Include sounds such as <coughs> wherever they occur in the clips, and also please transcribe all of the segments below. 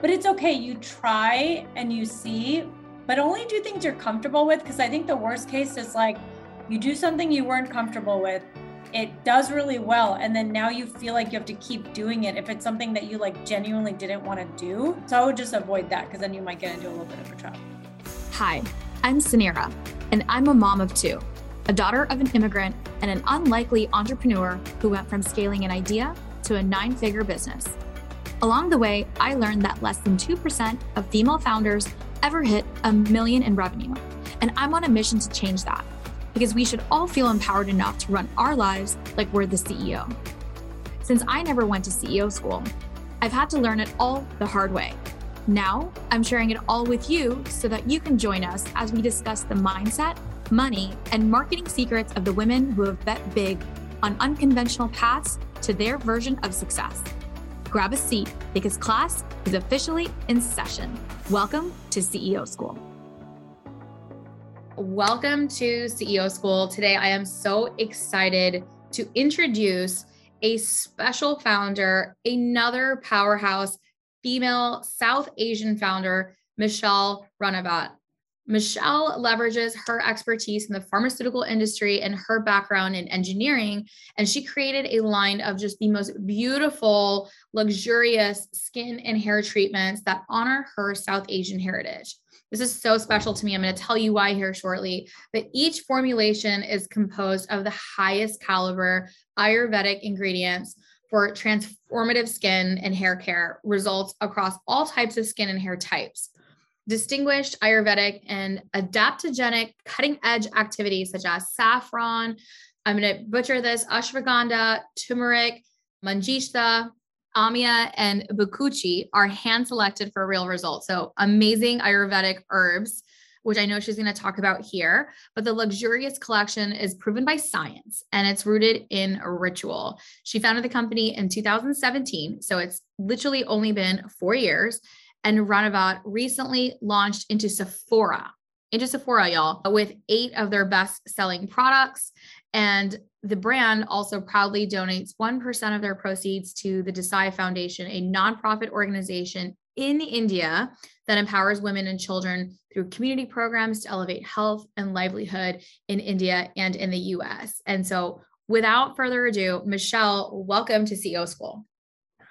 but it's okay. You try and you see, but only do things you're comfortable with. Because I think the worst case is like you do something you weren't comfortable with, it does really well, and then now you feel like you have to keep doing it if it's something that you like genuinely didn't want to do. So I would just avoid that because then you might get into a little bit of a trap. Hi, I'm Suneera, and I'm a mom of two, a daughter of an immigrant, and an unlikely entrepreneur who went from scaling an idea to a nine figure business. Along the way, I learned that less than 2% of female founders ever hit a million in revenue. And I'm on a mission to change that because we should all feel empowered enough to run our lives like we're the CEO. Since I never went to CEO school, I've had to learn it all the hard way. Now, I'm sharing it all with you so that you can join us as we discuss the mindset, money, and marketing secrets of the women who have bet big on unconventional paths to their version of success. Grab a seat because class is officially in session. Welcome to CEO School. Welcome to CEO School. Today, I am so excited to introduce a special founder, another powerhouse female South Asian founder, Michelle Ranavat. Michelle leverages her expertise in the pharmaceutical industry and her background in engineering. And she created a line of just the most beautiful, luxurious skin and hair treatments that honor her South Asian heritage. This is so special to me. I'm going to tell you why here shortly. But each formulation is composed of the highest caliber Ayurvedic ingredients for transformative skin and hair care results across all types of skin and hair types distinguished Ayurvedic and adaptogenic cutting edge activities such as saffron. I'm going to butcher this ashwagandha, turmeric, manjistha, amla, and bukuchi are hand selected for real results. So amazing Ayurvedic herbs, which I know she's going to talk about here. But the luxurious collection is proven by science and it's rooted in ritual. She founded the company in 2017. So it's literally only been four years and Ranavat recently launched into Sephora, into Sephora, y'all, with eight of their best selling products. And the brand also proudly donates 1% of their proceeds to the Desai Foundation, a nonprofit organization in India that empowers women and children through community programs to elevate health and livelihood in India and in the US. And so, without further ado, Michelle, welcome to CEO School.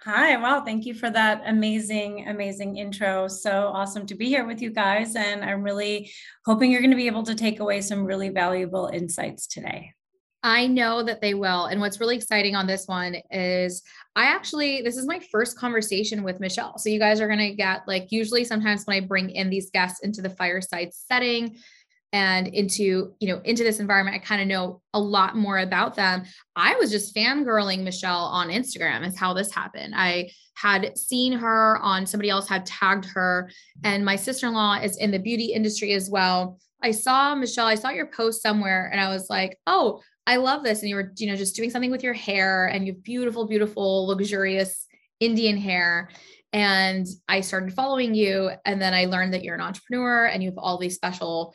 Hi, wow. Thank you for that amazing, amazing intro. So awesome to be here with you guys. And I'm really hoping you're going to be able to take away some really valuable insights today. I know that they will. And what's really exciting on this one is I actually, this is my first conversation with Michelle. So you guys are going to get like, usually sometimes when I bring in these guests into the fireside setting, and into you know into this environment i kind of know a lot more about them. I was just fangirling michelle on instagram is how this happened. I had seen her on somebody else had tagged her and my sister-in-law is in the beauty industry as well. I saw michelle i saw your post somewhere and i was like oh i love this and you were you know just doing something with your hair and you have beautiful beautiful luxurious indian hair. And I started following you. And then I learned that you're an entrepreneur and you have all these special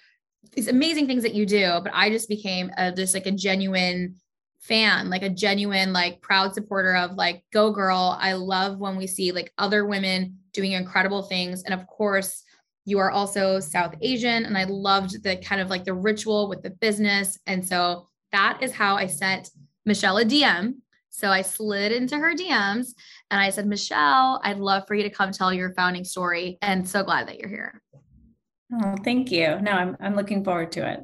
these amazing things that you do, but I just became a, just like a genuine fan, like a genuine, like proud supporter of like, go girl. I love when we see like other women doing incredible things. And of course, you are also South Asian. And I loved the kind of like the ritual with the business. And so that is how I sent Michelle a DM. So I slid into her DMs and I said, Michelle, I'd love for you to come tell your founding story. And so glad that you're here. Oh, thank you. No, I'm I'm looking forward to it.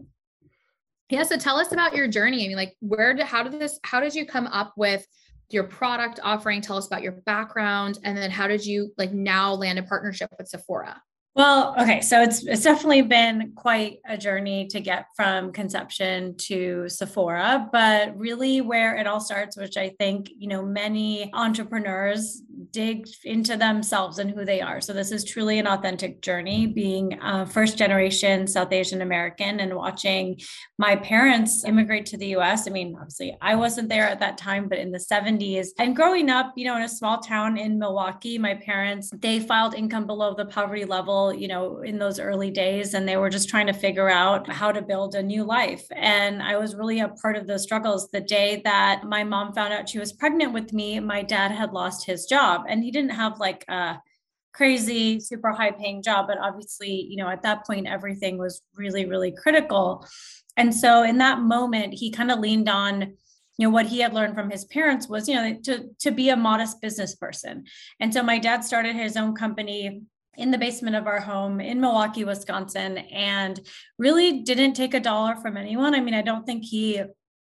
Yeah. So tell us about your journey. I mean, like where did how did this how did you come up with your product offering? Tell us about your background. And then how did you like now land a partnership with Sephora? Well, okay, so it's it's definitely been quite a journey to get from conception to Sephora, but really where it all starts, which I think, you know, many entrepreneurs dig into themselves and who they are. So this is truly an authentic journey being a first generation South Asian American and watching my parents immigrate to the US. I mean, obviously I wasn't there at that time, but in the 70s and growing up, you know, in a small town in Milwaukee, my parents, they filed income below the poverty level you know, in those early days, and they were just trying to figure out how to build a new life. And I was really a part of those struggles. The day that my mom found out she was pregnant with me, my dad had lost his job, and he didn't have like a crazy, super high paying job. But obviously, you know, at that point, everything was really, really critical. And so in that moment, he kind of leaned on you know what he had learned from his parents was you know to to be a modest business person and so my dad started his own company in the basement of our home in Milwaukee, Wisconsin, and really didn't take a dollar from anyone. I mean, I don't think he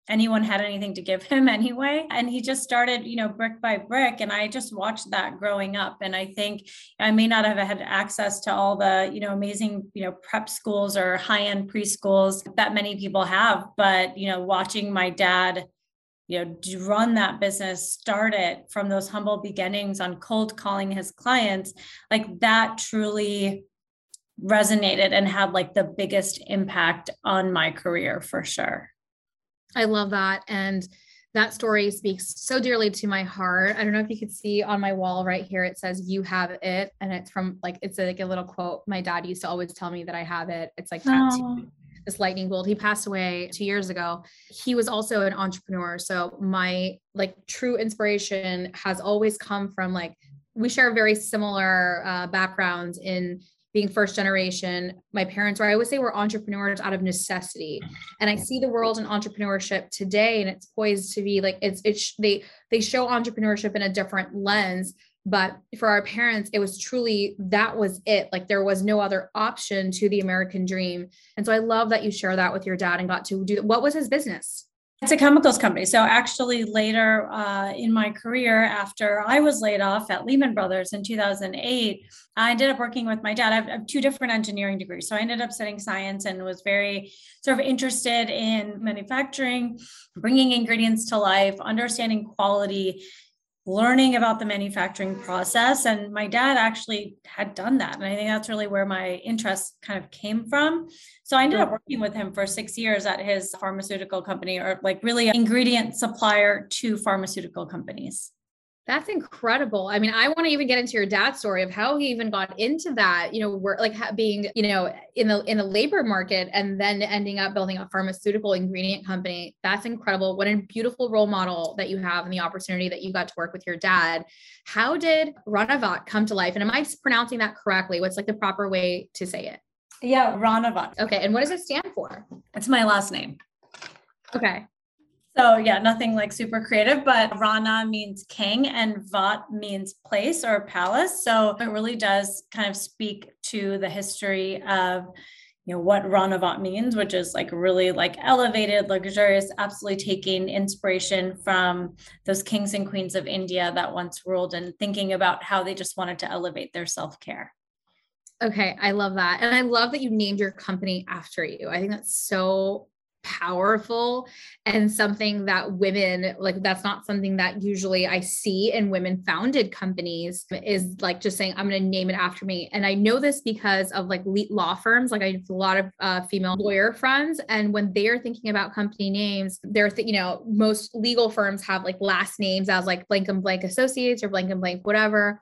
anyone had anything to give him <laughs> anyway. And he just started you know brick by brick. And i just watched that growing up. And i think i may not have had access to all the you know amazing you know prep schools or high end preschools that many people have. But you know watching my dad you know run that business start it from those humble beginnings on cold calling his clients like that truly resonated and had like the biggest impact on my career for sure i love that and that story speaks so dearly to my heart. I don't know if you could see on my wall right here, it says, You have it. And it's from like, it's like a little quote. My dad used to always tell me that I have it. It's like tattooed this lightning bolt. He passed away two years ago. He was also an entrepreneur. So my like true inspiration has always come from like we share very similar uh, backgrounds in being first generation. My parents, or I would say, we're entrepreneurs out of necessity, and I see the world in entrepreneurship today, and it's poised to be like it's it's they they show entrepreneurship in a different lens but for our parents it was truly that was it like there was no other option to the american dream and so i love that you share that with your dad and got to do what was his business it's a chemicals company. So actually, later uh, in my career, after I was laid off at Lehman Brothers in 2008, I ended up working with my dad. I have two different engineering degrees, so I ended up studying science and was very sort of interested in manufacturing, bringing ingredients to life, understanding quality, learning about the manufacturing process. And my dad actually had done that. And I think that's really where my interest kind of came from. So I ended up working with him for six years at his pharmaceutical company, or like really ingredient supplier to pharmaceutical companies. That's incredible. I mean, I want to even get into your dad's story of how he even got into that, you know, work like being, you know, in the in the labor market and then ending up building a pharmaceutical ingredient company. That's incredible. What a beautiful role model that you have and the opportunity that you got to work with your dad. How did Ranavat come to life? And am I pronouncing that correctly? What's like the proper way to say it? Yeah, Ranavat. Okay. And what does it stand for? It's my last name. Okay. So yeah, nothing like super creative, but Rana means king and Vat means place or palace. So it really does kind of speak to the history of you know what Ranavat means, which is like really like elevated, luxurious, absolutely taking inspiration from those kings and queens of India that once ruled and thinking about how they just wanted to elevate their self-care. Okay, I love that. And I love that you named your company after you. I think that's so powerful and something that women like that's not something that usually I see in women founded companies is like just saying I'm going to name it after me. And I know this because of like law firms. Like I have a lot of uh, female lawyer friends and when they are thinking about company names they're th- you know most legal firms have like last names as like blank and blank associates or blank and blank whatever.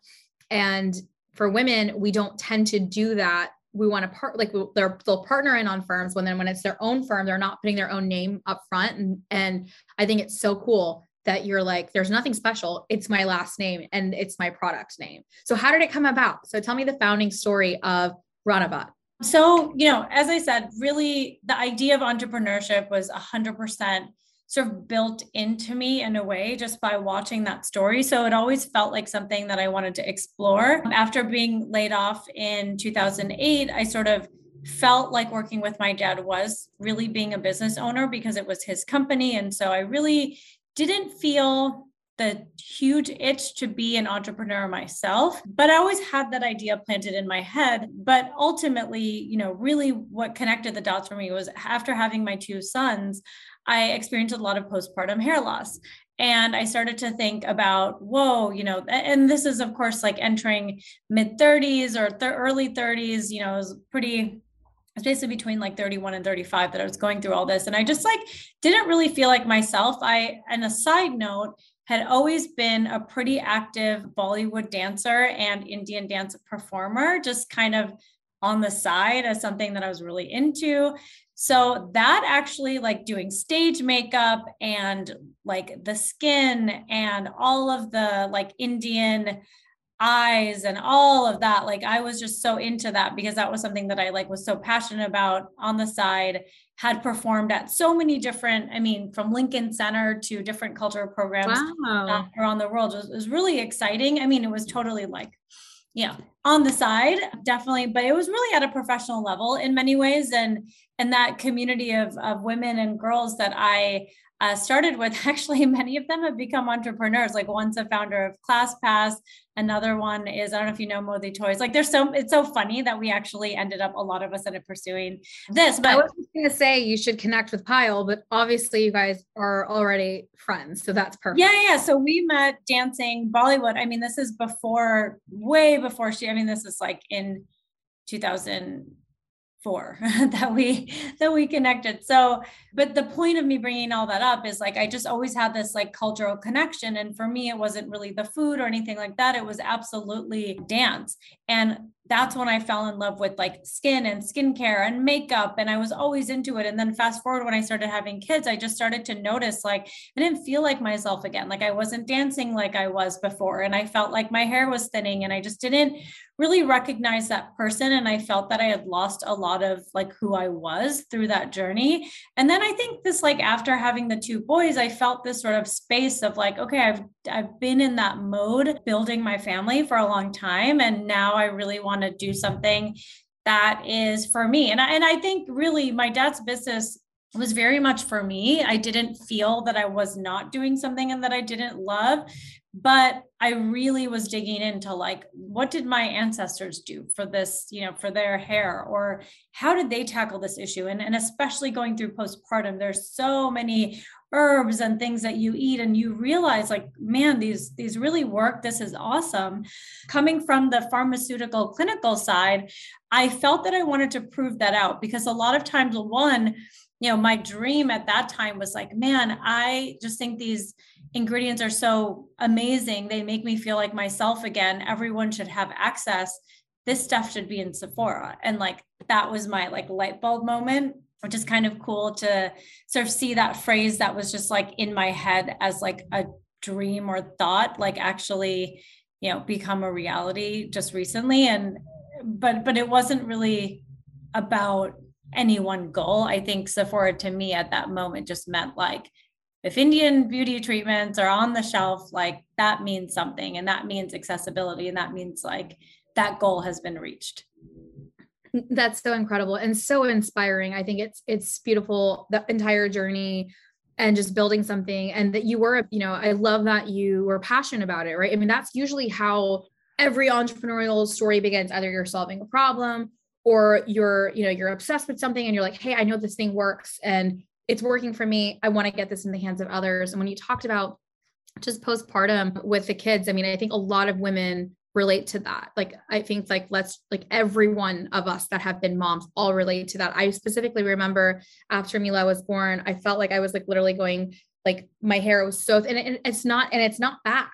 And for women we don't tend to do that we want to part like they're they'll partner in on firms when then when it's their own firm they're not putting their own name up front and and I think it's so cool that you're like there's nothing special it's my last name and it's my product name. So how did it come about? So tell me the founding story of Ranavat so you know as I said really the idea of entrepreneurship was 100% sort of built into me in a way just by watching that story. So it always felt like something that I wanted to explore. After being laid off in 2008, I sort of felt like working with my dad was really being a business owner because it was his company. And so I really didn't feel the huge itch to be an entrepreneur myself but i always had that idea planted in my head but ultimately you know really what connected the dots for me was after having my two sons I experienced a lot of postpartum hair loss. And I started to think about, whoa, you know, and this is, of course, like entering mid 30s or th- early 30s, you know, it was pretty it's basically between like 31 and 35 that I was going through all this. And I just like didn't really feel like myself. I, and a side note, had always been a pretty active Bollywood dancer and Indian dance performer, just kind of on the side as something that I was really into. So that actually like doing stage makeup and like the skin and all of the like Indian eyes and all of that like i was just so into that because that was something that i like was so passionate about on the side had performed at so many different i mean from lincoln center to different cultural programs wow. around the world it was, it was really exciting i mean it was totally like yeah. On the side definitely but it was really at a professional level in many ways and and that community of, of women and girls that i uh, started with, <laughs> actually, many of them have become entrepreneurs. Like one's a founder of ClassPass, another one is I don't know if you know Modi Toys. Like there's so it's so funny that we actually ended up a lot of us ended up pursuing this. But I was going to say you should connect with Payal, but obviously you guys are already friends, so that's perfect. Yeah, yeah. So we met dancing Bollywood. I mean, this is before, way before she. I mean, this is like in 2000 for <laughs> that we that we connected. So but the point of me bringing all that up is like i just always had this like cultural connection and for me it wasn't really the food or anything like that. It was absolutely dance. And that's when I fell in love with like skin and skincare and makeup. And I was always into it. And then fast forward when I started having kids, I just started to notice like I didn't feel like myself again. Like I wasn't dancing like I was before. And I felt like my hair was thinning and I just didn't really recognize that person. And I felt that I had lost a lot of like who I was through that journey. And then I think this like after having the two boys, I felt this sort of space of like, okay, I've I've been in that mode building my family for a long time. And now I really want to do something that is for me. And I, and I think really my dad's business was very much for me. I didn't feel that I was not doing something and that I didn't love, but I really was digging into like what did my ancestors do for this, you know, for their hair or how did they tackle this issue and and especially going through postpartum there's so many herbs and things that you eat and you realize like man these these really work this is awesome. Coming from the pharmaceutical clinical side i felt that i wanted to prove that out because a lot of times one you know my dream at that time was like man i just think these ingredients are so amazing they make me feel like myself again everyone should have access this stuff should be in sephora. And like that was my like light bulb moment which is kind of cool to sort of see that phrase that was just like in my head as like a dream or thought like actually you know become a reality just recently. And but but it wasn't really about any one goal. I think sephora to me at that moment just meant like if indian beauty treatments are on the shelf like that means something and that means accessibility and that means like that goal has been reached that's so incredible and so inspiring. I think it's it's beautiful the entire journey and just building something and that you were, you know, I love that you were passionate about it, right? I mean, that's usually how every entrepreneurial story begins. Either you're solving a problem or you're, you know, you're obsessed with something and you're like, "Hey, I know this thing works and it's working for me. I want to get this in the hands of others." And when you talked about just postpartum with the kids, I mean, I think a lot of women relate to that. Like I think like let's like every one of us that have been moms all relate to that. I specifically remember after Mila was born, I felt like I was like literally going like my hair was so and it, it's not and it's not back.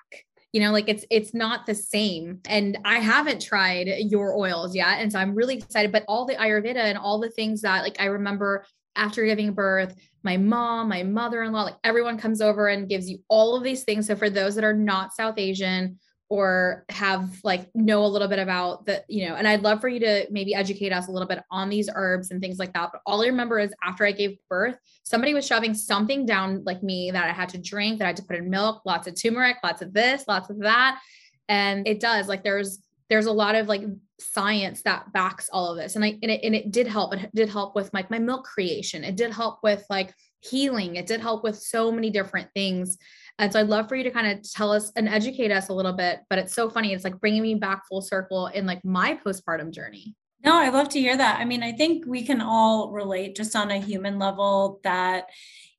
You know, like it's it's not the same. And I haven't tried your oils yet. And so I'm really excited. But all the Ayurveda and all the things that like I remember after giving birth, my mom, my mother-in-law, like everyone comes over and gives you all of these things. So for those that are not South Asian, or have like know a little bit about the you know and i'd love for you to maybe educate us a little bit on these herbs and things like that but all i remember is after i gave birth somebody was shoving something down like me that i had to drink that i had to put in milk lots of turmeric lots of this lots of that and it does like there's there's a lot of like science that backs all of this and i and it, and it did help it did help with like my milk creation it did help with like healing it did help with so many different things and so I'd love for you to kind of tell us and educate us a little bit. But it's so funny. It's like bringing me back full circle in like my postpartum journey. No, I love to hear that. I mean, I think we can all relate just on a human level that,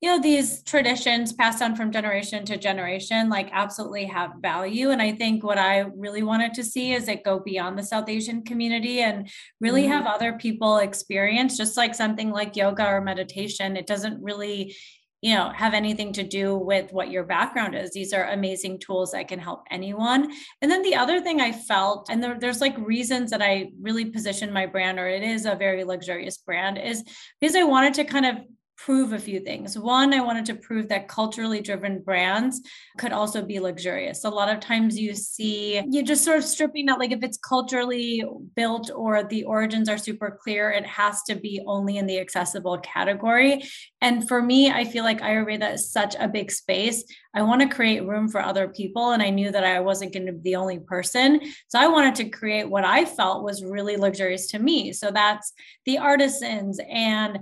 you know, these traditions passed on from generation to generation, like absolutely have value. And I think what I really wanted to see is it go beyond the South Asian community and really mm-hmm. have other people experience, just like something like yoga or meditation. It doesn't really you know have anything to do with what your background is. These are amazing tools that can help anyone. And then the other thing i felt and there, there's like reasons that i really position my brand or it is a very luxurious brand is because i wanted to kind of prove a few things. One, I wanted to prove that culturally driven brands could also be luxurious. A lot of times you see you just sort of stripping out, like if it's culturally built or the origins are super clear, it has to be only in the accessible category. And for me, I feel like Ayurveda is such a big space. I want to create room for other people. And I knew that I wasn't going to be the only person. So I wanted to create what I felt was really luxurious to me. So that's the artisans and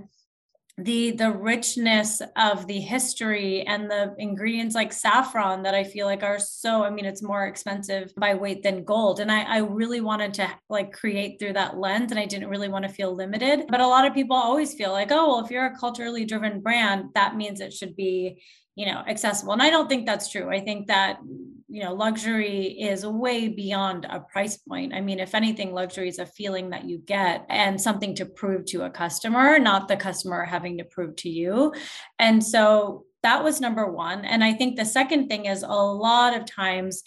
the the richness of the history and the ingredients like saffron that I feel like are so I mean it's more expensive by weight than gold. And I I really wanted to like create through that lens and I didn't really want to feel limited. But a lot of people always feel like oh well if you're a culturally driven brand that means it should be you know accessible. And i don't think that's true. I think that you know luxury is way beyond a price point. I mean if anything luxury is a feeling that you get and something to prove to a customer not the customer having to prove to you. And so that was number one. And i think the second thing is a lot of times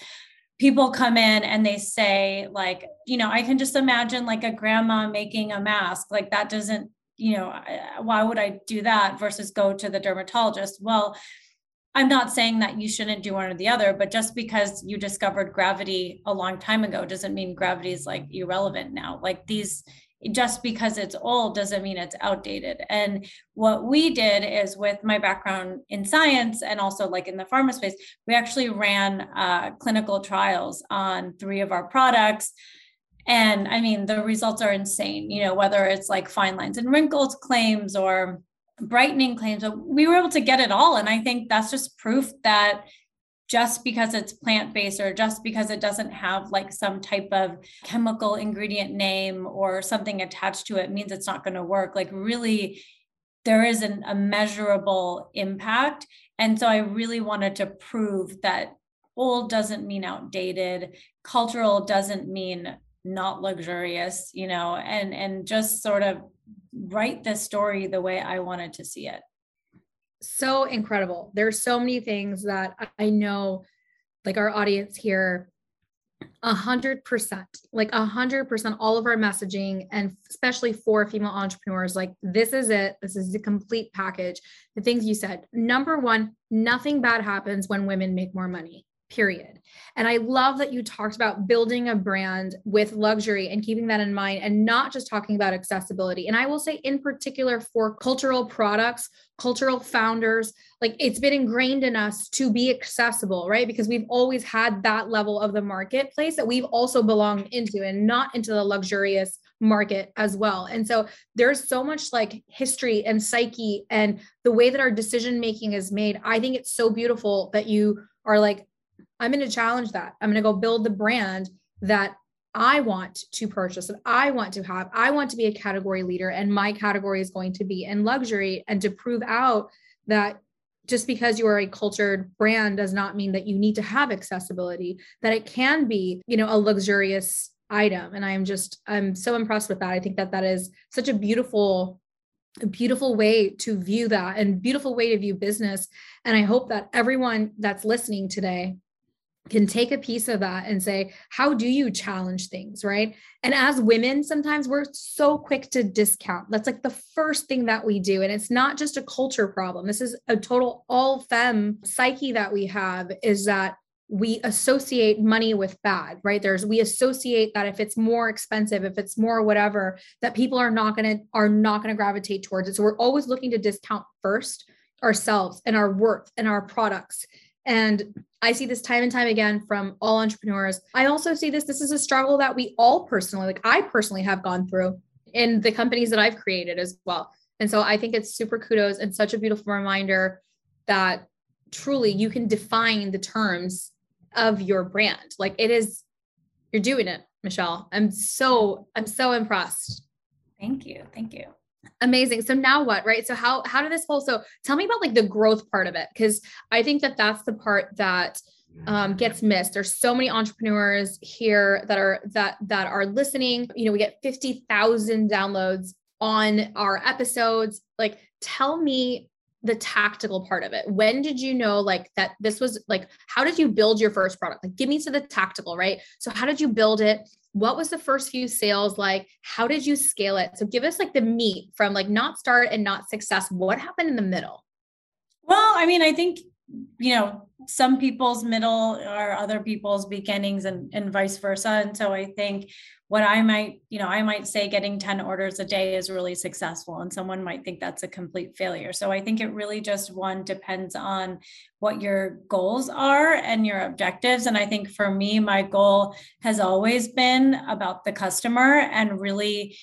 people come in and they say like you know i can just imagine like a grandma making a mask. Like that doesn't you know why would i do that versus go to the dermatologist? Well I'm not saying that you shouldn't do one or the other, but just because you discovered gravity a long time ago doesn't mean gravity is like irrelevant now. Like these, just because it's old doesn't mean it's outdated. And what we did is with my background in science and also like in the pharma space, we actually ran uh, clinical trials on three of our products. And I mean, the results are insane, you know, whether it's like fine lines and wrinkles claims or brightening claims. But we were able to get it all. And I think that's just proof that just because it's plant based or just because it doesn't have like some type of chemical ingredient name or something attached to it means it's not going to work. Like, really, there is an, a measurable impact. And so I really wanted to prove that old doesn't mean outdated, cultural doesn't mean not luxurious, you know, and and just sort of write the story the way I wanted to see it. So incredible. There's so many things that I know, like our audience here, a hundred percent, like a hundred percent, all of our messaging, and especially for female entrepreneurs, like this is it. This is the complete package. The things you said. Number one, nothing bad happens when women make more money period. And I love that you talked about building a brand with luxury and keeping that in mind and not just talking about accessibility. And I will say, in particular, for cultural products, cultural founders, like it's been ingrained in us to be accessible, right? Because we've always had that level of the marketplace that we've also belonged into and not into the luxurious market as well. And so there's so much like history and psyche and the way that our decision making is made. I think it's so beautiful that you are like I'm going to challenge that. I'm going to go build the brand that I want to purchase, that I want to have. I want to be a category leader, and my category is going to be in luxury. And to prove out that just because you are a cultured brand does not mean that you need to have accessibility, that it can be, you know, a luxurious item. And I am just, I'm so impressed with that. I think that that is such a beautiful a beautiful way to view that and beautiful way to view business and i hope that everyone that's listening today can take a piece of that and say, how do you challenge things? Right. And as women, sometimes we're so quick to discount. That's like the first thing that we do. And it's not just a culture problem. This is a total all fem psyche that we have is that we associate money with bad, right? There's we associate that if it's more expensive, if it's more whatever, that people are not gonna are not gonna gravitate towards it. So we're always looking to discount first ourselves and our worth and our products and I see this time and time again from all entrepreneurs. I also see this, this is a struggle that we all personally, like I personally have gone through in the companies that I've created as well. And so I think it's super kudos and such a beautiful reminder that truly you can define the terms of your brand. Like it is, you're doing it, Michelle. I'm so, I'm so impressed. Thank you. Thank you. Amazing. So now what, right? So how how did this whole so tell me about like the growth part of it because I think that that's the part that um, gets missed. There's so many entrepreneurs here that are that that are listening. You know, we get 50,000 downloads on our episodes. Like tell me the tactical part of it. When did you know like that this was like how did you build your first product? Like give me to the tactical, right? So how did you build it? What was the first few sales like? How did you scale it? So give us like the meat from like not start and not success. What happened in the middle? Well, I mean, I think you know some people's middle or other people's beginnings and, and vice versa. And so i think what i might you know i might say getting 10 orders a day is really successful and someone might think that's a complete failure. So i think it really just one depends on what your goals are and your objectives. And i think for me my goal has always been about the customer and really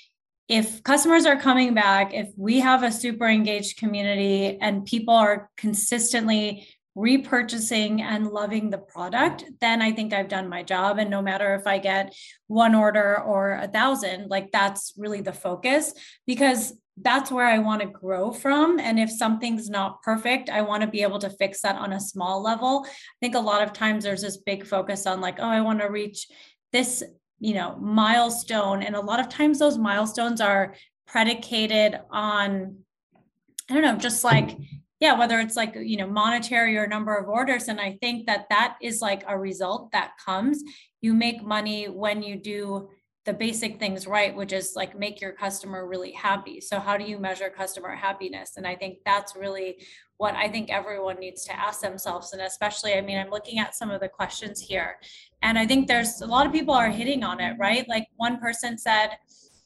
if customers are coming back, if we have a super engaged community and people are consistently repurchasing and loving the product, then I think I've done my job. And no matter if I get one order or a thousand, like that's really the focus because that's where I want to grow from. And if something's not perfect, I want to be able to fix that on a small level. I think a lot of times there's this big focus on like, oh, I want to reach this you know milestone and a lot of times those milestones are predicated on i don't know just like yeah whether it's like you know monetary or number of orders and i think that that is like a result that comes. You make money when you do the basic things right which is like make your customer really happy. So how do you measure customer happiness? And i think that's really what i think everyone needs to ask themselves and especially i mean i'm looking at some of the questions here and i think there's a lot of people are hitting on it right? Like one person said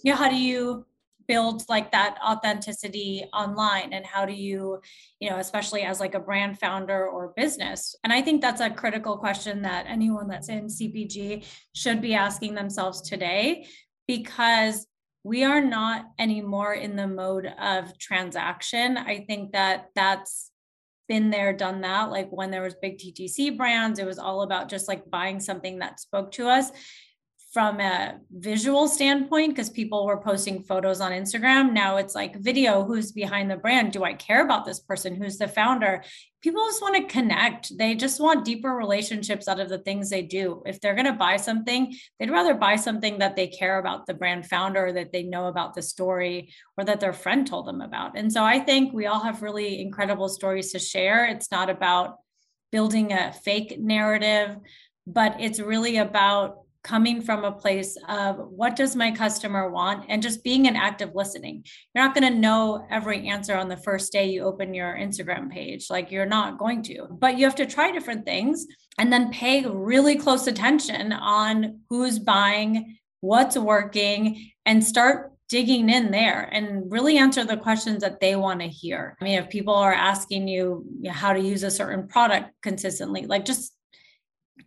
you know how do you build like that authenticity online and how do you you know especially as like a brand founder or business? And i think that's a critical question that anyone that's in cpg should be asking themselves today because we are not anymore in the mode of transaction i think that that's been there, done that. Like when there was big DTC brands, it was all about just like buying something that spoke to us from a visual standpoint because people were posting photos on Instagram. Now it's like video who's behind the brand? Do I care about this person? Who's the founder? People just want to connect. They just want deeper relationships out of the things they do. If they're going to buy something, they'd rather buy something that they care about the brand founder, that they know about the story, or that their friend told them about. And so I think we all have really incredible stories to share. It's not about building a fake narrative, but it's really about coming from a place of what does my customer want? And just being an active listening. You're not going to know every answer on the first day you open your instagram page. Like you're not going to. But you have to try different things and then pay really close attention on who's buying what's working and start digging in there and really answer the questions that they want to hear. I mean, if people are asking you how to use a certain product consistently, like just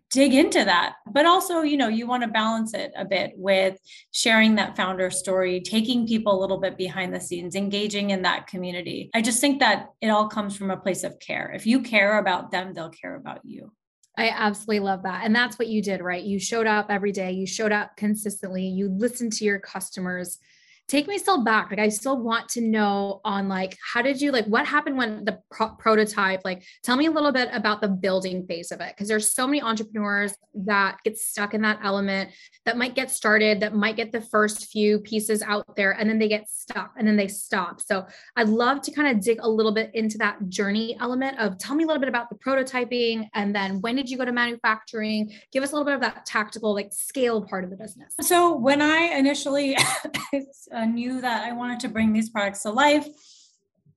dig into that. But also you know you want to balance it a bit with sharing that founder story taking people a little bit behind the scenes engaging in that community. I just think that it all comes from a place of care. If you care about them they'll care about you. I absolutely love that. And that's what you did, right? You showed up every day, you showed up consistently, you listened to your customers, take me still back like i still want to know on like how did you like what happened when the pro- prototype like tell me a little bit about the building phase of it because there's so many entrepreneurs that get stuck in that element that might get started that might get the first few pieces out there and then they get stuck and then they stop. So i'd love to kind of dig a little bit into that journey element of tell me a little bit about the prototyping and then when did you go to manufacturing? Give us a little bit of that tactical like scale part of the business. So when i initially <coughs> uh, knew that I wanted to bring these products to life.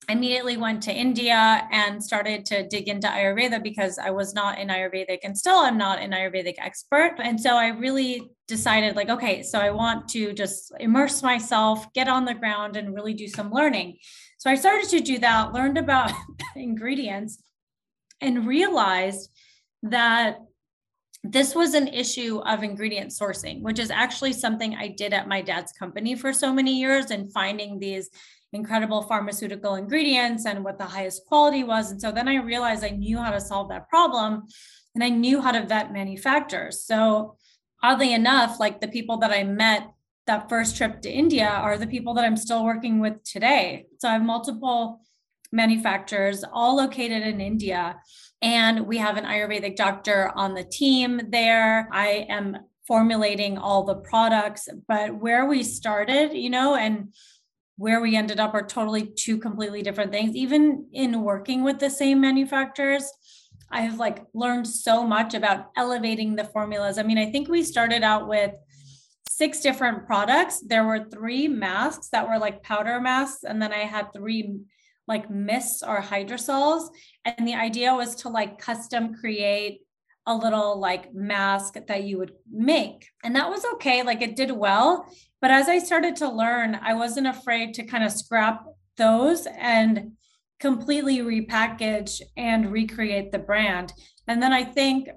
I immediately went to India and started to dig into Ayurveda because I was not an Ayurvedic and still I'm not an Ayurvedic expert. And so I really decided, like, okay, so I want to just immerse myself, get on the ground, and really do some learning. So I started to do that, learned about <laughs> ingredients, and realized that this was an issue of ingredient sourcing, which is actually something I did at my dad's company for so many years and finding these incredible pharmaceutical ingredients and what the highest quality was. And so then I realized I knew how to solve that problem and I knew how to vet manufacturers. So oddly enough, like the people that I met that first trip to India are the people that I'm still working with today. So I have multiple manufacturers all located in India and we have an Ayurvedic doctor on the team there. I am formulating all the products, but where we started, you know, and where we ended up are totally two completely different things. Even in working with the same manufacturers, I have like learned so much about elevating the formulas. I mean, I think we started out with six different products. There were three masks that were like powder masks, and then I had three like mists or hydrosols. And the idea was to like custom create a little like mask that you would make. And that was okay. Like it did well. But as I started to learn, I wasn't afraid to kind of scrap those and completely repackage and recreate the brand. And then I think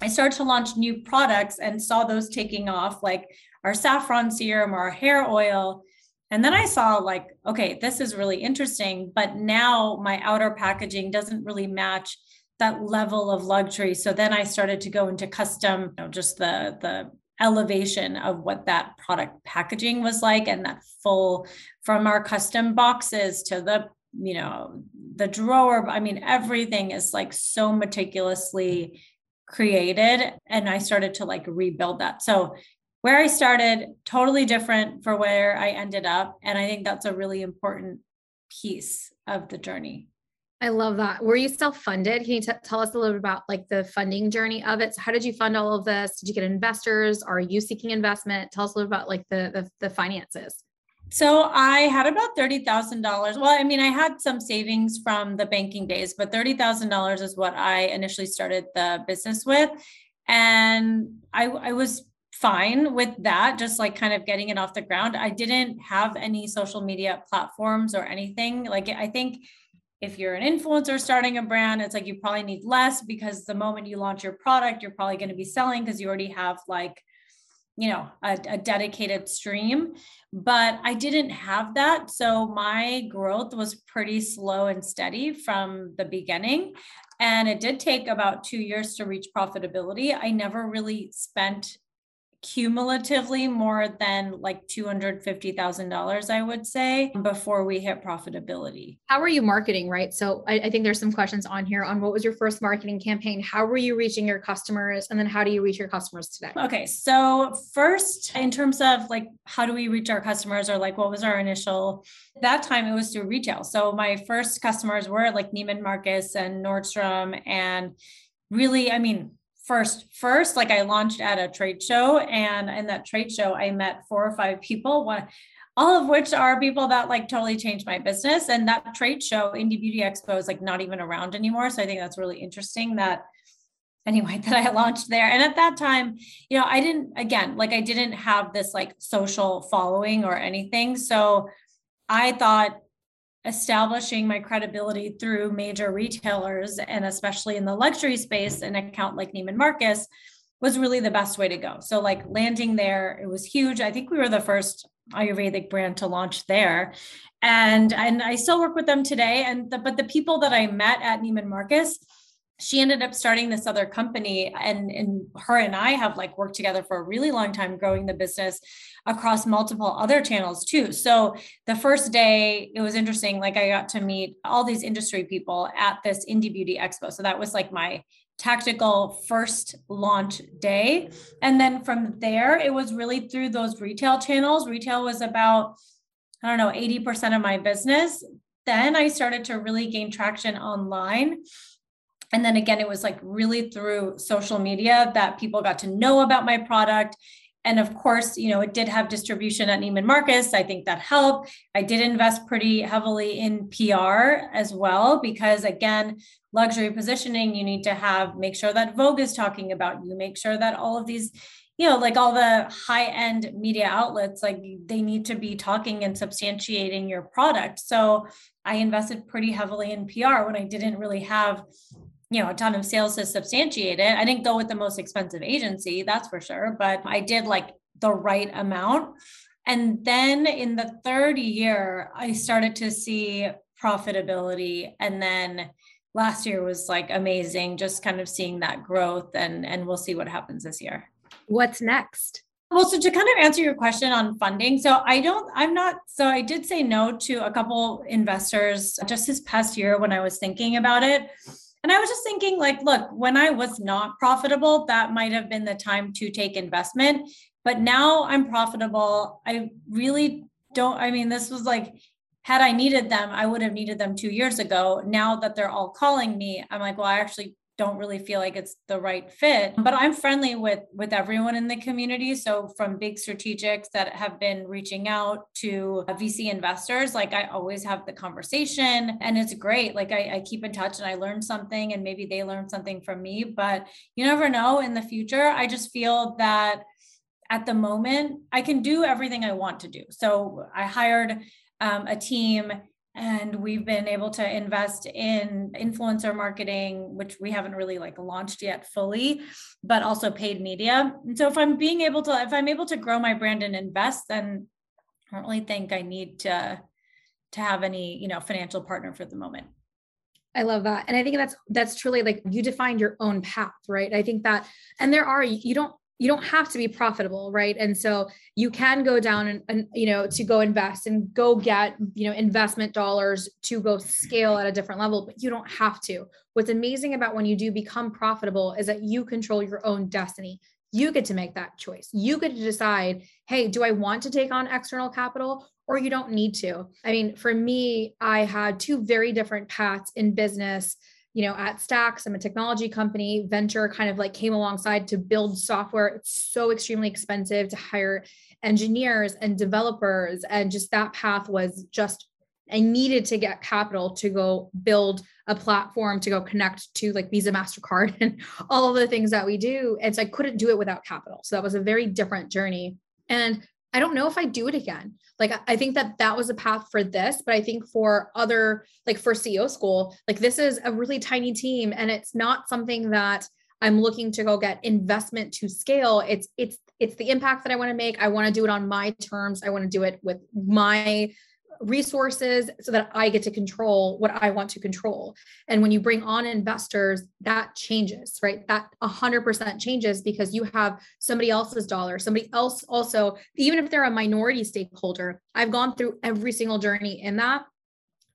I started to launch new products and saw those taking off, like our saffron serum, our hair oil. And then I saw, like, okay, this is really interesting, but now my outer packaging doesn't really match that level of luxury. So then I started to go into custom, you know, just the the elevation of what that product packaging was like and that full from our custom boxes to the you know the drawer i mean everything is like so meticulously created and i started to like rebuild that so where i started totally different for where i ended up and i think that's a really important piece of the journey I love that. Were you self-funded? Can you t- tell us a little bit about like the funding journey of it? So how did you fund all of this? Did you get investors? Are you seeking investment? Tell us a little about like the the, the finances. So I had about thirty thousand dollars. Well, I mean, I had some savings from the banking days, but thirty thousand dollars is what I initially started the business with, and I I was fine with that just like kind of getting it off the ground i didn't have any social media platforms or anything like i think if you're an influencer starting a brand, it's like you probably need less because the moment you launch your product, you're probably going to be selling because you already have like, you know, a, a, dedicated stream. But I didn't have that. So my growth was pretty slow and steady from the beginning. And it did take about two years to reach profitability. I never really spent cumulatively more than like $250,000, I would say, before we hit profitability. How were you marketing, right? So I, I, think there's some questions on here on what was your first marketing campaign? How were you reaching your customers? And then how do you reach your customers today? Okay. So, first, in terms of like, how do we reach our customers or like what was our initial, that time it was through retail. So, my first customers were like Neiman Marcus and Nordstrom and really, I mean, first first like i launched at a trade show and in that trade show i met four or five people one all of which are people that like totally changed my business and that trade show indie beauty expo is like not even around anymore. So i think that's really interesting that anyway <laughs> that i launched there. And at that time you know i didn't again like i didn't have this like social following or anything. So i thought establishing my credibility through major retailers and especially in the luxury space an account like Neiman Marcus was really the best way to go. So like landing there it was huge. I think we were the first ayurvedic brand to launch there. And and I still work with them today and the, but the people that I met at Neiman Marcus she ended up starting this other company and, and her and i have like worked together for a really long time growing the business across multiple other channels too. So the first day it was interesting like i got to meet all these industry people at this indie beauty expo. So that was like my tactical first launch day. And then from there it was really through those retail channels. Retail was about i don't know 80% of my business. Then i started to really gain traction online. And then again, it was like really through social media that people got to know about my product. And of course, you know, it did have distribution at Neiman Marcus. I think that helped. I did invest pretty heavily in PR as well, because again, luxury positioning, you need to have, make sure that Vogue is talking about you, make sure that all of these, you know, like all the high end media outlets, like they need to be talking and substantiating your product. So I invested pretty heavily in PR when I didn't really have you know a ton of sales to substantiate it. I didn't go with the most expensive agency that's for sure but i did like the right amount. And then in the third year i started to see profitability. And then last year was like amazing just kind of seeing that growth and and we'll see what happens this year. What's next? Well, so to kind of answer your question on funding, so I don't, I'm not, so I did say no to a couple investors just this past year when I was thinking about it. And I was just thinking, like, look, when I was not profitable, that might have been the time to take investment. But now I'm profitable. I really don't, I mean, this was like, had I needed them, I would have needed them two years ago. Now that they're all calling me, I'm like, well, I actually don't really feel like it's the right fit but i'm friendly with with everyone in the community. So from big strategics that have been reaching out to vc investors like i always have the conversation and it's great. Like I, I keep in touch and i learn something and maybe they learn something from me but you never know in the future. I just feel that at the moment i can do everything i want to do. So i hired um, a team and we've been able to invest in influencer marketing which we haven't really like launched yet fully but also paid media and so if i'm being able to if i'm able to grow my brand and invest then i don't really think i need to to have any you know financial partner for the moment I love that. And I think that's that's truly like you defined your own path, right? I think that and there are you don't you don't have to be profitable right? And so you can go down and, and, you know to go invest and go get you know investment dollars to go scale at a different level but you don't have to. What's amazing about when you do become profitable is that you control your own destiny. You get to make that choice. You get to decide hey do i want to take on external capital or you don't need to? I mean for me i had two very different paths in business you know, at Stax, I'm a technology company. Venture kind of like came alongside to build software. It's so extremely expensive to hire engineers and developers. And just that path was just, I needed to get capital to go build a platform to go connect to like Visa, MasterCard, <laughs> and all of the things that we do. And so I couldn't do it without capital. So that was a very different journey. And I don't know if I do it again. Like I think that that was a path for this, but I think for other like for CEO school, like this is a really tiny team and it's not something that I'm looking to go get investment to scale. It's it's it's the impact that I want to make. I want to do it on my terms. I want to do it with my resources so that I get to control what I want to control. And when you bring on investors, that changes, right? That 100% changes because you have somebody else's dollar, somebody else also, even if they're a minority stakeholder. I've gone through every single journey in that.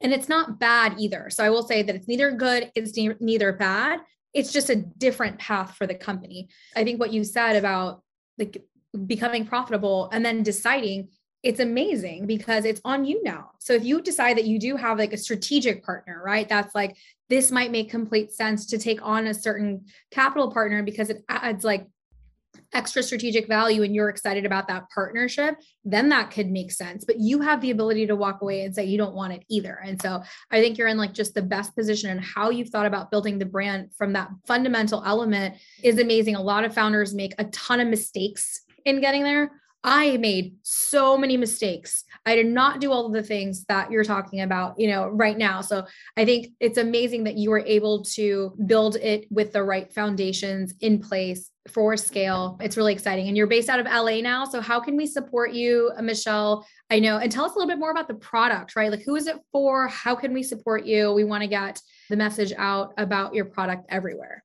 And it's not bad either. So I will say that it's neither good, it's ne- neither bad. It's just a different path for the company. I think what you said about like becoming profitable and then deciding it's amazing because it's on you now. So if you decide that you do have like a strategic partner, right? That's like this might make complete sense to take on a certain capital partner because it adds like extra strategic value and you're excited about that partnership, then that could make sense. But you have the ability to walk away and say you don't want it either. And so I think you're in like just the best position and how you've thought about building the brand from that fundamental element is amazing. A lot of founders make a ton of mistakes in getting there I made so many mistakes. I did not do all of the things that you're talking about, you know, right now. So I think it's amazing that you were able to build it with the right foundations in place for scale. It's really exciting. And you're based out of LA now. So how can we support you, Michelle? I know, and tell us a little bit more about the product, right? Like who is it for? How can we support you? We want to get the message out about your product everywhere.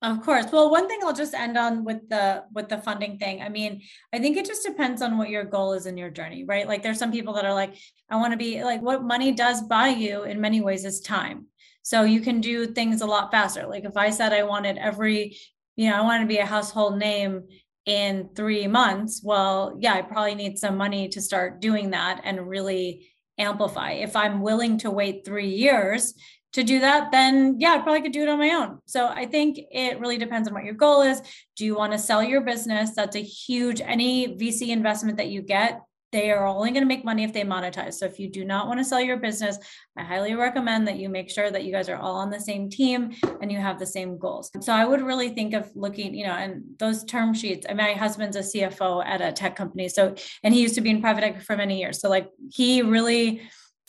Of course. Well, one thing I'll just end on with the with the funding thing. I mean, I think it just depends on what your goal is in your journey, right? Like there's some people that are like, I want to be like what money does buy you in many ways is time. So you can do things a lot faster. Like if I said I wanted every, you know, I want to be a household name in 3 months, well, yeah, I probably need some money to start doing that and really amplify. If I'm willing to wait 3 years, to do that, then yeah, I probably could do it on my own. So I think it really depends on what your goal is. Do you want to sell your business? That's a huge, any VC investment that you get, they are only going to make money if they monetize. So if you do not want to sell your business, I highly recommend that you make sure that you guys are all on the same team and you have the same goals. So I would really think of looking, you know, and those term sheets. I mean, my husband's a CFO at a tech company. So, and he used to be in private equity for many years. So like he really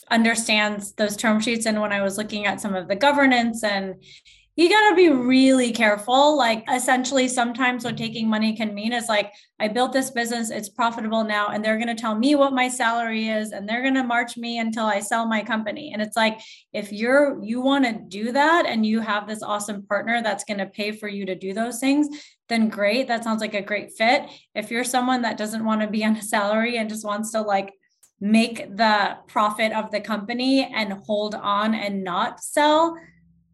understands those term sheets and when i was looking at some of the governance and you got to be really careful like essentially sometimes what taking money can mean is like i built this business it's profitable now and they're going to tell me what my salary is and they're going to march me until i sell my company. And it's like if you're you want to do that and you have this awesome partner that's going to pay for you to do those things then great that sounds like a great fit. If you're someone that doesn't want to be on a salary and just wants to like make the profit of the company and hold on and not sell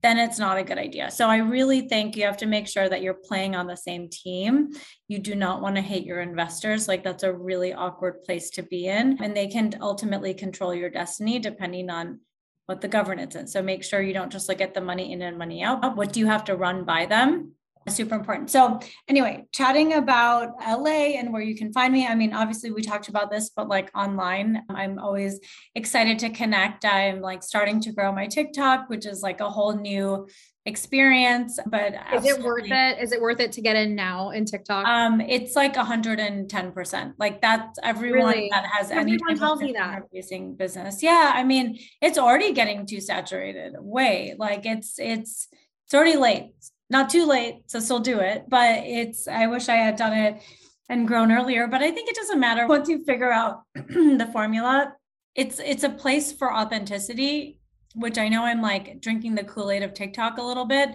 then it's not a good idea. So I really think you have to make sure that you're playing on the same team. You do not want to hate your investors. Like that's a really awkward place to be in. And they can ultimately control your destiny depending on what the governance is. So make sure you don't just look at the money in and money out. What do you have to run by them? Super important. So, anyway, chatting about LA and where you can find me. I mean, obviously, we talked about this, but like online, I'm always excited to connect. I'm like starting to grow my TikTok, which is like a whole new experience but is it worth it is it worth it to get in now in tiktok um it's like 110 percent like that's everyone really? that has everyone any tells me that facing business yeah i mean it's already getting too saturated way like it's it's it's already late not too late to still do it but it's i wish i had done it and grown earlier but i think it doesn't matter. Once you figure out <clears throat> the formula it's it's a place for authenticity which i know i'm like drinking the kool-aid of tiktok a little bit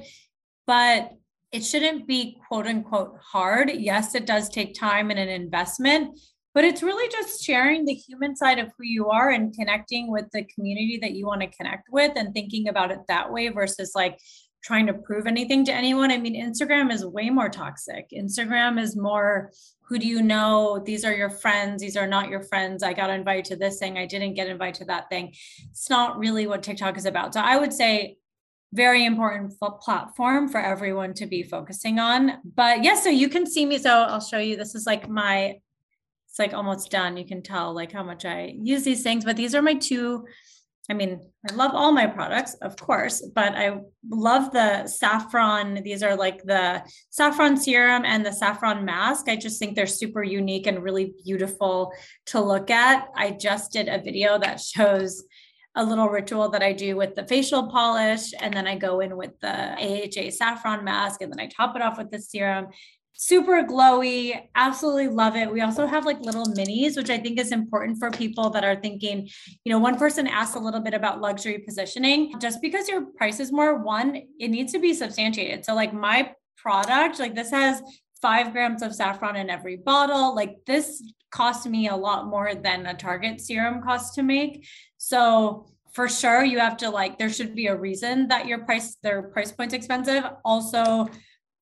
but it shouldn't be quote unquote hard. Yes it does take time and an investment but it's really just sharing the human side of who you are and connecting with the community that you want to connect with and thinking about it that way versus like trying to prove anything to anyone. I mean, Instagram is way more toxic. Instagram is more who do you know? These are your friends. These are not your friends. I got invited to this thing. I didn't get invited to that thing. It's not really what TikTok is about. So I would say very important platform for everyone to be focusing on. But yes, yeah, so you can see me. So I'll show you. This is like my, it's like almost done. You can tell like how much I use these things, but these are my two I mean, I love all my products, of course, but I love the saffron. These are like the saffron serum and the saffron mask. I just think they're super unique and really beautiful to look at. I just did a video that shows a little ritual that I do with the facial polish, and then I go in with the AHA saffron mask, and then I top it off with the serum super glowy absolutely love it. We also have like little minis which i think is important for people that are thinking you know one person asked a little bit about luxury positioning. Just because your price is more one it needs to be substantiated. So like my product like this has five grams of saffron in every bottle. Like this cost me a lot more than a target serum costs to make. So for sure you have to like there should be a reason that your price their price point's expensive. Also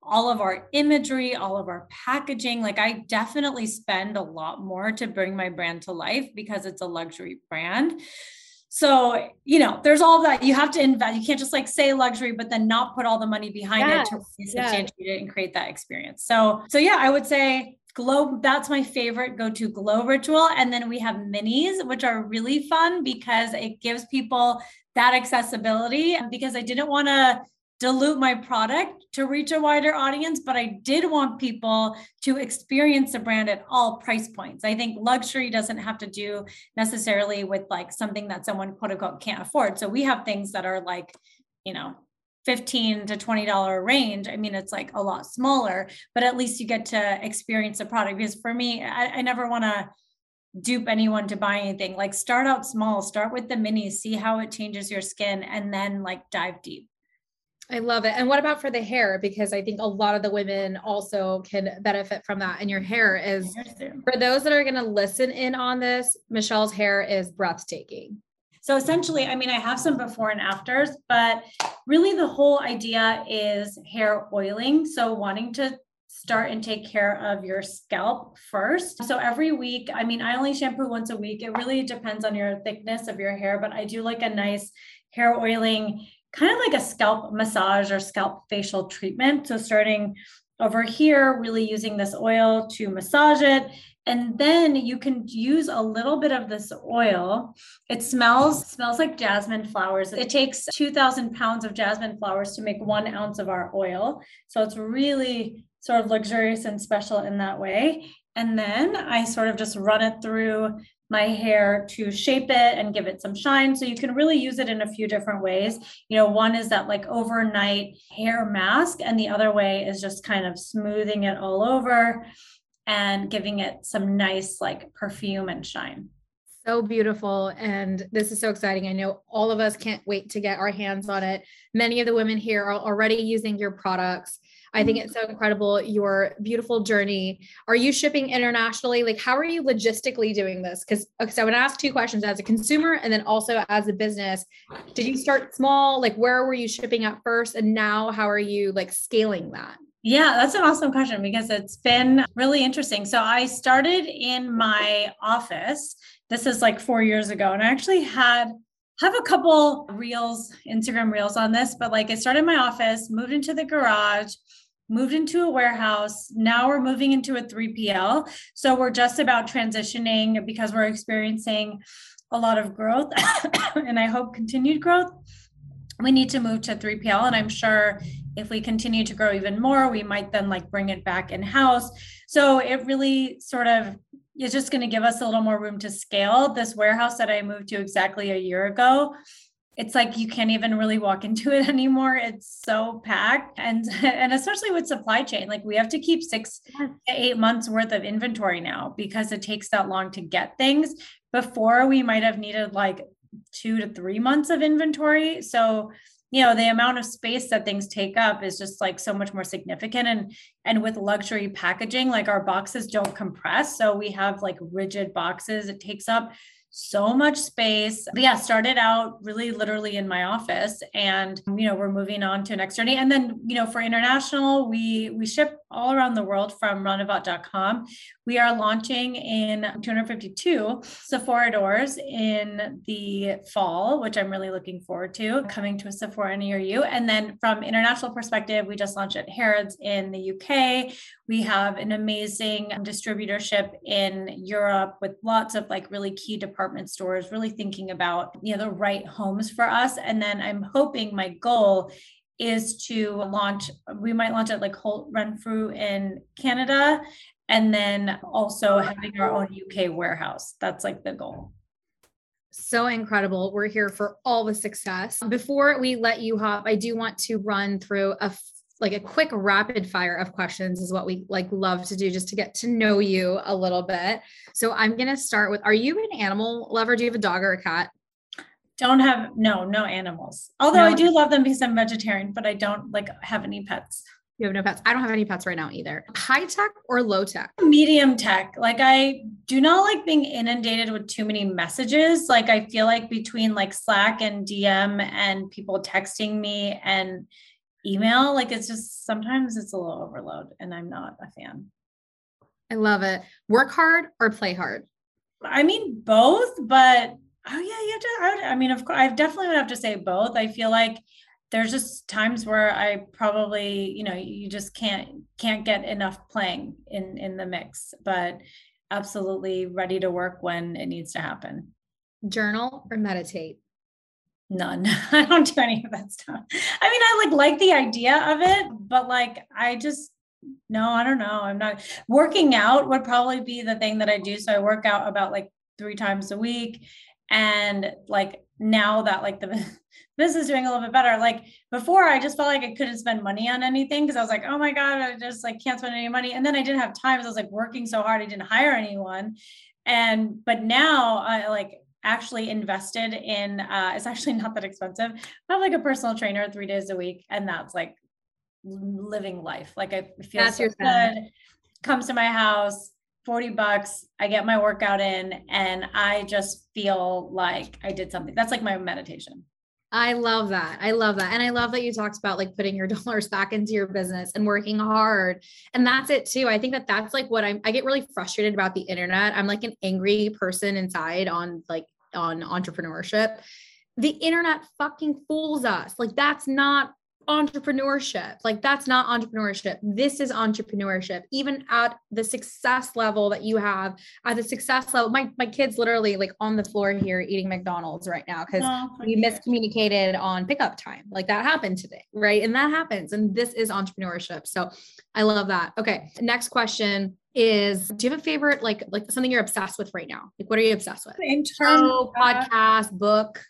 all of our imagery, all of our packaging. Like I definitely spend a lot more to bring my brand to life because it's a luxury brand. So, you know, there's all that you have to invest. You can't just like say luxury, but then not put all the money behind yes, it to substantiate yes. it and create that experience. So, so yeah, I would say glow that's my favorite go-to glow ritual and then we have minis which are really fun because it gives people that accessibility because i didn't want to dilute my product to reach a wider audience, but I did want people to experience the brand at all price points. I think luxury doesn't have to do necessarily with like something that someone quote unquote can't afford. So we have things that are like, you know, 15 to 20 dollar range i mean it's like a lot smaller but at least you get to experience the product because for me i, I never want to dupe anyone to buy anything like start out small start with the mini see how it changes your skin and then like dive deep I love it. And what about for the hair? Because I think a lot of the women also can benefit from that. And your hair is, for those that are going to listen in on this, Michelle's hair is breathtaking. So essentially, I mean, I have some before and afters, but really the whole idea is hair oiling. So wanting to start and take care of your scalp first. So every week, I mean, I only shampoo once a week. It really depends on your thickness of your hair, but I do like a nice hair oiling kind of like a scalp massage or scalp facial treatment. So starting over here, really using this oil to massage it. And then you can use a little bit of this oil. It smells smells like jasmine flowers. It takes 2,000 pounds of jasmine flowers to make one ounce of our oil. So it's really sort of luxurious and special in that way. And then I sort of just run it through my hair to shape it and give it some shine. So you can really use it in a few different ways. You know, one is that like overnight hair mask, and the other way is just kind of smoothing it all over and giving it some nice like perfume and shine. So beautiful. And this is so exciting. I know all of us can't wait to get our hands on it. Many of the women here are already using your products. I think it's mm-hmm. so incredible your beautiful journey. Are you shipping internationally? Like, how are you logistically doing this? Because okay, so I to ask two questions as a consumer and then also as a business. Did you start small? Like, where were you shipping at first? And now, how are you like scaling that? Yeah, that's an awesome question because it's been really interesting. So I started in my office. This is like four years ago, and I actually had have a couple reels, Instagram reels on this, but like I started my office, moved into the garage, moved into a warehouse. Now we're moving into a 3PL. So we're just about transitioning because we're experiencing a lot of growth <coughs> and I hope continued growth. We need to move to 3PL. And I'm sure if we continue to grow even more, we might then like bring it back in house. So it really sort of is just going to give us a little more room to scale. This warehouse that I moved to exactly a year ago, it's like you can't even really walk <laughs> into it anymore. It's so packed. And <laughs> and especially with supply chain, like we have to keep six to eight months worth of inventory now because it takes that long to get things. Before we might have needed like two to three months of inventory. So you know the amount of space that things take up is just like so much more significant. And and with luxury packaging like our boxes don't compress. So we have like rigid boxes. It takes up so much space. But yeah, started out really literally in my office and you know, we're moving on to next journey. And then, you know, for international, we we ship all around the world from ranavat.com. We are launching in 252 Sephora doors in the fall, which I'm really looking forward to coming to a Sephora near you. And then from international perspective, we just launched at Harrods in the UK. We have an amazing distributorship in Europe with lots of like really key department stores, really thinking about you know the right homes for us. And then I'm hoping my goal is to launch. We might launch it like Holt Renfrew in Canada, and then also oh, having our own UK warehouse. That's like the goal so incredible. We're here for all the success. Before we let you hop, I do want to run through a like a quick rapid fire of questions is what we like love to do just to get to know you a little bit. So I'm going to start with are you an animal lover? Do you have a dog or a cat? Don't have no, no animals. Although no. I do love them because I'm vegetarian, but I don't like have any pets. You have no pets. I don't have any pets right now either. High tech or low tech? Medium tech. Like I do not like being inundated with too many messages. Like I feel like between like Slack and DM and people texting me and email like it's just sometimes it's a little overload and i'm not a fan. I love it. Work hard or play hard? I mean both but oh yeah you have to I, would, I mean of course i definitely would have to say both. I feel like there's just times where i probably you know you just can't can't get enough playing in in the mix but absolutely ready to work when it needs to happen. Journal or meditate None. <laughs> I don't do any of that stuff. I mean, I like like the idea of it, but like I just no, I don't know. I'm not working out would probably be the thing that I do. So I work out about like three times a week. And like now that like the <laughs> business is doing a little bit better. Like before, I just felt like I couldn't spend money on anything because I was like, oh my God, I just like can't spend any money. And then I didn't have time. So I was like working so hard, I didn't hire anyone. And but now I like actually invested in uh, it's actually <laughs> not that expensive. I have like a personal trainer three days a week, and that's like living life. Like I feel that's so good. Comes to my house, 40 bucks. I get my workout in, and I just feel like I did something. That's like my meditation. I love that. I love that. And I love that you talked about like putting your <laughs> dollars back into your business and working hard. And that's it too. I think that that's like what I'm, I get really frustrated about the internet. I'm like an angry person inside on like, on entrepreneurship. The internet fucking fools us. Like that's not entrepreneurship. Like that's not entrepreneurship. This is entrepreneurship. Even at the success level that you have, at the success level, my my kids literally like on the floor here eating McDonald's right now because oh, we miscommunicated on pickup time. Like that happened today, right? And that happens. And this is entrepreneurship. So I love that. Okay. Next question is do you have a favorite like like something you're obsessed with right now? Like what are you obsessed with? In terms of podcast, book.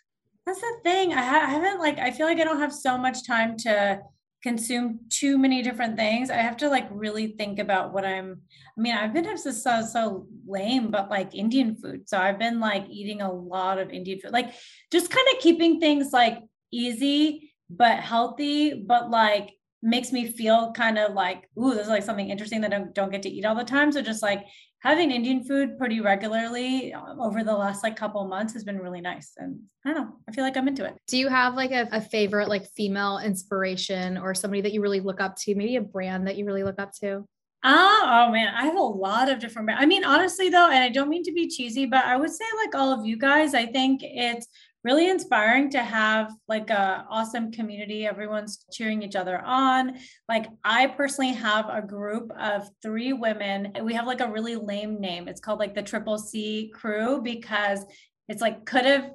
That's the thing. I, ha- I haven't like I feel like I don't have so much time to consume too many different things. I have to like really think about what I'm. I mean, I've been so so, so lame, but like Indian food. So I've been like eating a lot of Indian food, like just kind of keeping things like easy but healthy, but like makes me feel kind of like, ooh, this is like something interesting that I don't, don't get to eat all the time. So just like having Indian food pretty regularly um, over the last like couple months has been really nice. And I don't know, I feel like I'm into it. Do you have like a, a favorite like female inspiration or somebody that you really look up to? Maybe a brand that you really look up to? Oh, oh man, I have a lot of different. I mean, honestly though, and I don't mean to be cheesy, but I would say like all of you guys, I think it's really inspiring to have like a awesome community everyone's cheering each other on. Like i personally have a group of three women. We have like a really lame name. It's called like the triple c crew because it's like could have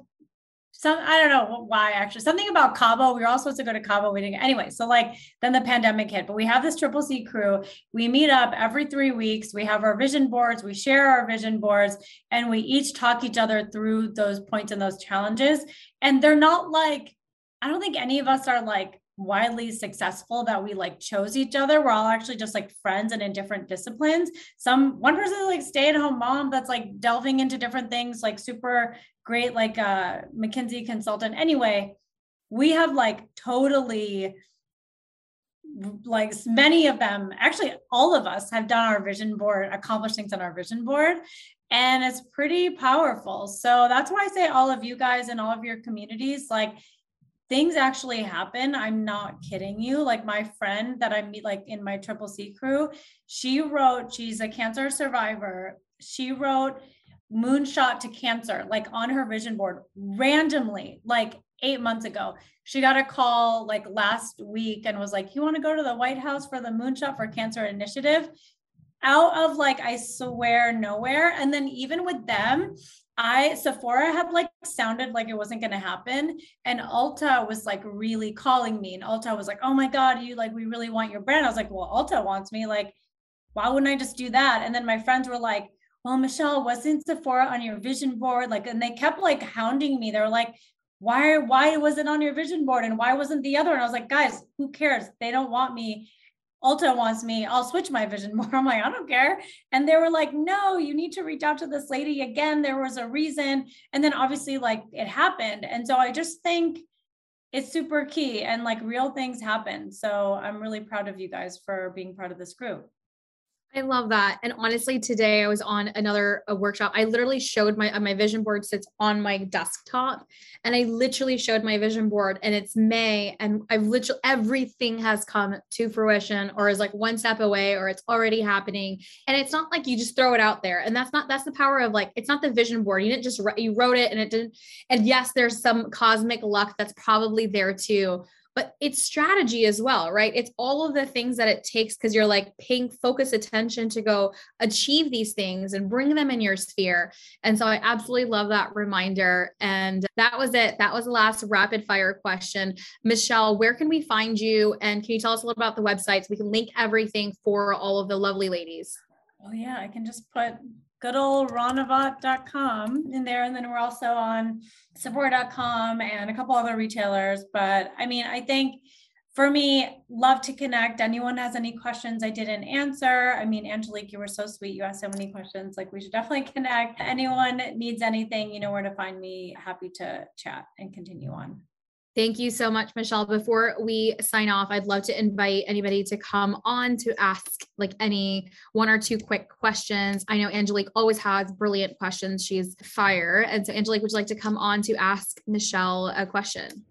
some I don't know why actually something about Cabo. We were all supposed to go to Cabo. We didn't anyway. So like then the pandemic hit, but we have this triple C crew. We meet up every three weeks. We have our vision boards. We share our vision boards, and we each talk each other through those points and those challenges. And they're not like I don't think any of us are like widely successful that we like chose each other. We're all actually just like friends and in different disciplines. Some one person is like stay at home mom that's like delving into different things, like super great, like a uh, McKinsey consultant. Anyway, we have like totally like many of them actually all of us have done our vision board accomplished things on our vision board and it's pretty powerful so that's why i say all of you guys and all of your communities like things actually happen. I'm not kidding you. Like my friend that I meet like in my triple C crew, she wrote, she's a cancer survivor. She wrote moonshot to cancer, like on her vision board randomly, like eight months ago. She got a call like last week and was like, You want to go to the White House for the Moonshot for Cancer initiative? Out of like, I swear, nowhere. And then even with them, I Sephora had like sounded like it wasn't going to happen and Ulta was like really calling me and Ulta was like oh my god you like we really want your brand. I was like well Ulta wants me like why wouldn't I just do that? And then my friends were like well Michelle wasn't Sephora on your vision board? Like and they kept like hounding me. They were like why why was it on your vision board and why wasn't the other? And I was like guys who cares? They don't want me Ulta wants me, I'll switch my vision <laughs> more. I'm like, I don't care. And they were like, no, you need to reach out to this lady again. There was a reason. And then obviously, like, it happened. And so I just think it's super key and like real things happen. So I'm really proud of you guys for being part of this group. I love that. And honestly, today I was on another a workshop. I literally showed my uh, my vision board sits on my desktop, and I literally showed my vision board. And it's May, and I've literally everything has come to fruition, or is like one step away, or it's already happening. And it's not like you just throw it out there. And that's not that's the power of like it's not the vision board. You didn't just you wrote it and it didn't. And yes, there's some cosmic luck that's probably there too but it's strategy as well, right? It's all of the things that it takes because you're like paying focus attention to go achieve these things and bring them in your sphere. And so I absolutely love that reminder. And that was it. That was the last rapid fire question. Michelle, where can we find you? And can you tell us a little about the websites? We can link everything for all of the lovely ladies. Oh, yeah. I can just put good old ranavat.com in there. And then we're also on Sephora.com and a couple other retailers. But I mean, I think for me, love to connect. Anyone has any questions I didn't answer? I mean, Angelique, you were so sweet. You asked so many questions. Like, we should definitely connect. Anyone needs anything, you know where to find me. Happy to chat and continue on. Thank you so much, Michelle. Before we sign off, I'd love to invite anybody to come on to ask like any one or two quick questions. I know Angelique always has brilliant questions. She's fire. And so, Angelique, would you like to come on to ask Michelle a question?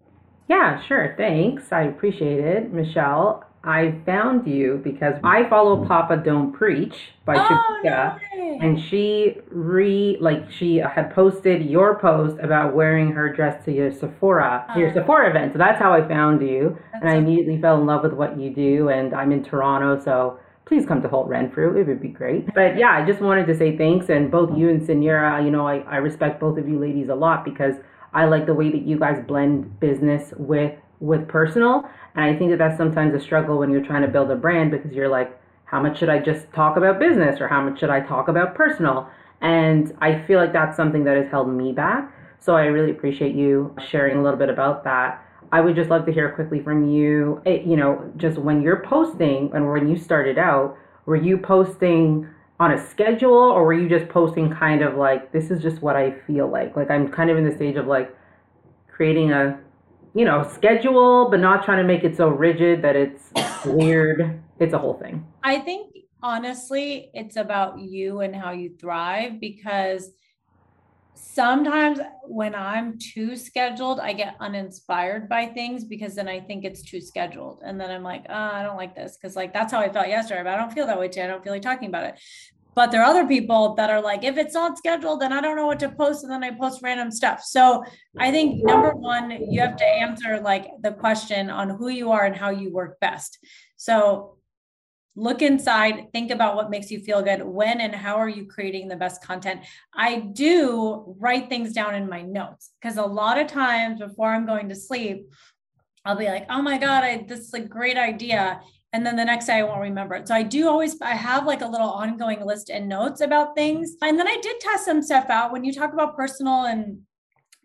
Yeah, sure. Thanks. I appreciate it, Michelle. I found you because I follow Papa Don't Preach by oh, Shubhika, no and she re like she had posted your post about wearing her dress to your Sephora your Sephora event. So that's how I found you, and I immediately fell in love with what you do. And I'm in Toronto, so please come to Holt Renfrew. It would be great. But yeah, I just wanted to say thanks, and both you and Suneera, you know, I, I respect both of you ladies a lot because I like the way that you guys blend business with with personal and I think that that's sometimes a struggle when you're trying to build a brand because you're like, how much should I just talk about business or how much should I talk about personal? And I feel like that's something that has held me back. So I really appreciate you sharing a little bit about that. I would just love to hear quickly from you, you know, just when you're posting and when you started out, were you posting on a schedule or were you just posting kind of like, this is just what I feel like? Like I'm kind of in the stage of like creating a you know, schedule, but not trying to make it so rigid that it's <coughs> weird. It's a whole thing. I think honestly, it's about you and how you thrive because sometimes when I'm too scheduled, I get uninspired by things because then I think it's too scheduled. And then I'm like, oh, I don't like this. Cause like that's how I felt yesterday, but I don't feel that way today. I don't feel like talking about it. But there are other people that are like, if it's not scheduled, then I don't know what to post. And then I post random stuff. So I think number one, you have to answer like the question on who you are and how you work best. So look inside, think about what makes you feel good. When and how are you creating the best content? I do write things down in my notes because a lot of times before I'm going to sleep, I'll be like, oh my God, I, this is a great idea. And then the next day I won't remember it. So I do always, I have like a little ongoing list and notes about things. And then I did test some stuff out. When you talk about personal and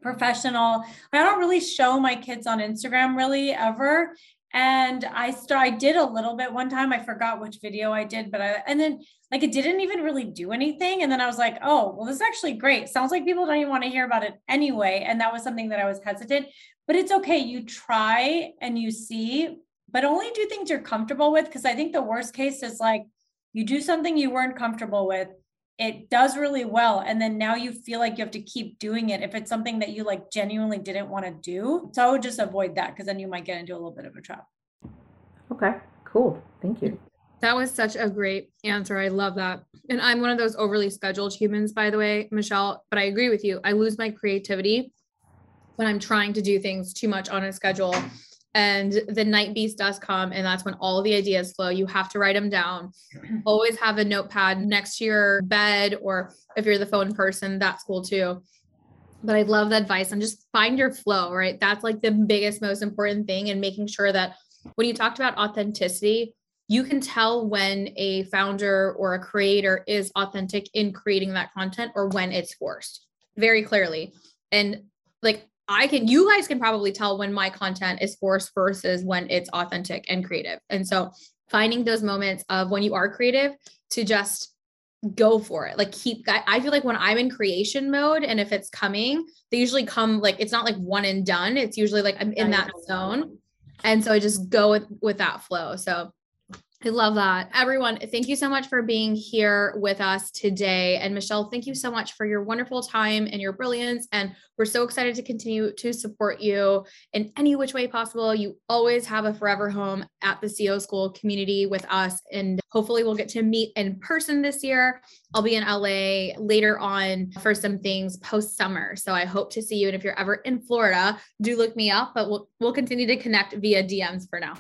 professional, I don't really show my kids on Instagram really ever and I start I did a little bit one time. I forgot which video I did, but I and then like it didn't even really do anything. And then I was like, oh, well, this is actually great. Sounds like people don't even want to hear about it anyway. And that was something that I was hesitant, but it's okay. You try and you see, but only do things you're comfortable with. Cause I think the worst case is like you do something you weren't comfortable with it does really well and then now you feel like you have to keep doing it if it's something that you like genuinely didn't want to do so i would just avoid that because then you might get into a little bit of a trap okay cool thank you that was such a great answer i love that and i'm one of those overly scheduled humans by the way michelle but i agree with you i lose my creativity when i'm trying to do things too much on a schedule and the night beast does come and that's when all the ideas flow. You have to write them down. <clears throat> Always have a notepad next to your bed or if you're the phone person that's cool too. But i love the advice and just find your flow right? That's like the biggest most important thing and making sure that when you talked about authenticity you can tell when a founder or a creator is authentic in creating that content or when it's forced very clearly. And like I can, you guys can probably tell when my content is forced versus when it's authentic and creative. And so finding those moments of when you are creative to just go for it. Like keep, I feel like when I'm in creation mode and if it's coming, they usually come like, it's not like one and done. It's usually like I'm in that zone. And so I just go with, with that flow. So I love that. Everyone, thank you so much for being here with us today. And Michelle, thank you so much for your wonderful time and your brilliance. And we're so excited to continue to support you in any which way possible. You always have a forever home at the CEO School community with us. And hopefully, we'll get to meet in person this year. I'll be in LA later on for some things post summer. So I hope to see you. And if you're ever in Florida, do look me up, but we'll, we'll continue to connect via DMs for now.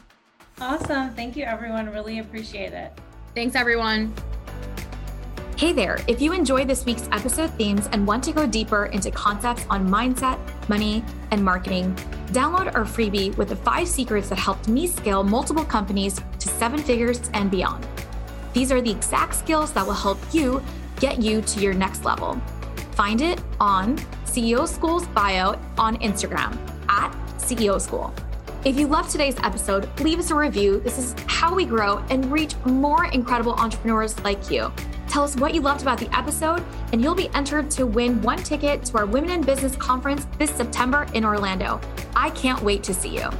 Awesome. Thank you, everyone. Really appreciate it. Thanks, everyone. Hey there. If you enjoyed this week's episode themes and want to go deeper into concepts on mindset, money, and marketing, download our freebie with the five secrets that helped me scale multiple companies to seven figures and beyond. These are the exact skills that will help you get you to your next level. Find it on CEO School's bio on Instagram at CEO School. If you loved today's episode, leave us a review. This is how we grow and reach more incredible entrepreneurs like you. Tell us what you loved about the episode, and you'll be entered to win one ticket to our Women in Business conference this September in Orlando. I can't wait to see you.